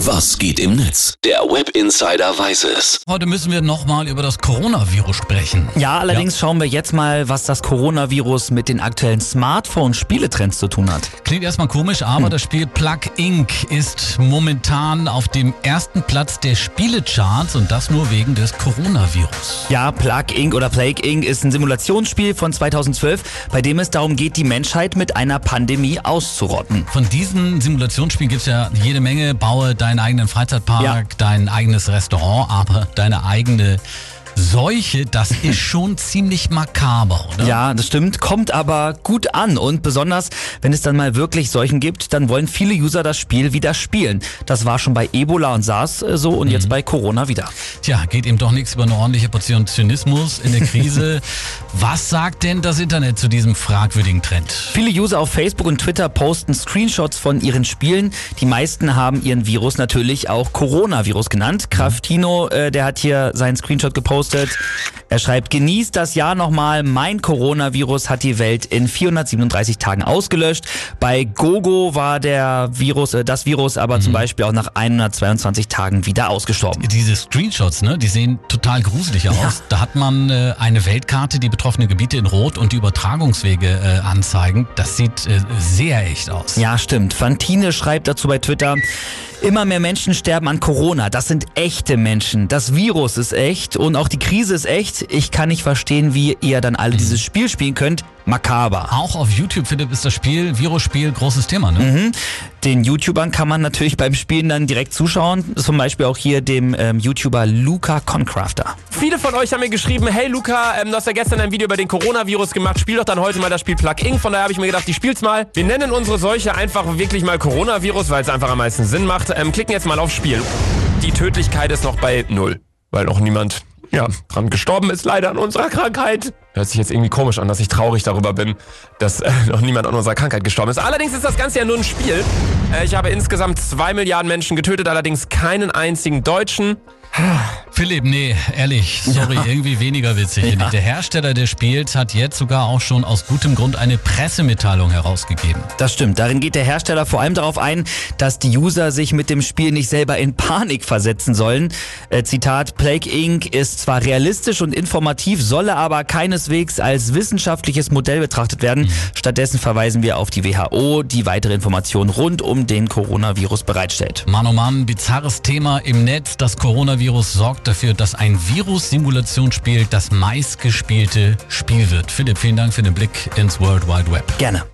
Was geht im Netz? Der Web Insider weiß es. Heute müssen wir nochmal über das Coronavirus sprechen. Ja, allerdings schauen wir jetzt mal, was das Coronavirus mit den aktuellen Smartphone-Spieletrends zu tun hat. Klingt erstmal komisch, aber das Spiel Plug Inc. ist momentan auf dem ersten Platz der Spielecharts und das nur wegen des Coronavirus. Ja, Plug Inc. oder Plague Inc. ist ein Simulationsspiel von 2012, bei dem es darum geht, die Menschheit mit einer Pandemie auszurotten. Von diesen Simulationsspielen gibt es ja jede Menge. Baue deinen eigenen Freizeitpark, Ja. dein eigenes Restaurant, aber deine eigene Seuche, das ist schon ziemlich makaber, oder? Ja, das stimmt, kommt aber gut an und besonders, wenn es dann mal wirklich Seuchen gibt, dann wollen viele User das Spiel wieder spielen. Das war schon bei Ebola und SARS äh, so und jetzt bei Corona wieder. Tja, geht eben doch nichts über eine ordentliche Portion Zynismus in der Krise. Was sagt denn das Internet zu diesem fragwürdigen Trend? Viele User auf Facebook und Twitter posten Screenshots von ihren Spielen. Die meisten haben ihren Virus natürlich auch Coronavirus genannt. Kraftino, äh, der hat hier seinen Screenshot gepostet. Er schreibt, genießt das Jahr nochmal. Mein Coronavirus hat die Welt in 437 Tagen ausgelöscht. Bei Gogo war der Virus, äh, das Virus aber zum Beispiel auch nach 122 Tagen wieder ausgestorben. Diese Screenshots, ne, die sehen total gruselig aus. Da hat man äh, eine Weltkarte, die betroffene Gebiete in Rot und die Übertragungswege äh, anzeigen. Das sieht äh, sehr echt aus. Ja, stimmt. Fantine schreibt dazu bei Twitter, immer mehr Menschen sterben an Corona. Das sind echte Menschen. Das Virus ist echt und auch die Krise ist echt. Ich kann nicht verstehen, wie ihr dann alle dieses Spiel spielen könnt. Makaber. Auch auf YouTube, Philipp, ist das Spiel, Virusspiel, großes Thema, ne? Mhm. Den YouTubern kann man natürlich beim Spielen dann direkt zuschauen. Zum Beispiel auch hier dem ähm, YouTuber Luca Concrafter. Viele von euch haben mir geschrieben, hey Luca, ähm, du hast ja gestern ein Video über den Coronavirus gemacht, spiel doch dann heute mal das Spiel Plug Inc. Von daher habe ich mir gedacht, ich spiel's mal. Wir nennen unsere Seuche einfach wirklich mal Coronavirus, weil es einfach am meisten Sinn macht. Ähm, klicken jetzt mal auf Spiel. Die Tödlichkeit ist noch bei null, weil noch niemand ja, dran gestorben ist leider an unserer Krankheit. Hört sich jetzt irgendwie komisch an, dass ich traurig darüber bin, dass äh, noch niemand an unserer Krankheit gestorben ist. Allerdings ist das Ganze ja nur ein Spiel. Äh, ich habe insgesamt zwei Milliarden Menschen getötet, allerdings keinen einzigen Deutschen. Philipp, nee, ehrlich, sorry, irgendwie weniger witzig. ich. Der Hersteller des Spiels hat jetzt sogar auch schon aus gutem Grund eine Pressemitteilung herausgegeben. Das stimmt. Darin geht der Hersteller vor allem darauf ein, dass die User sich mit dem Spiel nicht selber in Panik versetzen sollen. Äh, Zitat, Plague Inc. ist zwar realistisch und informativ, solle aber keineswegs als wissenschaftliches Modell betrachtet werden. Stattdessen verweisen wir auf die WHO, die weitere Informationen rund um den Coronavirus bereitstellt. Mann oh Mann, bizarres Thema im Netz. Das Coronavirus sorgt dafür, dass ein Virus-Simulationsspiel das meistgespielte Spiel wird. Philipp, vielen Dank für den Blick ins World Wide Web. Gerne.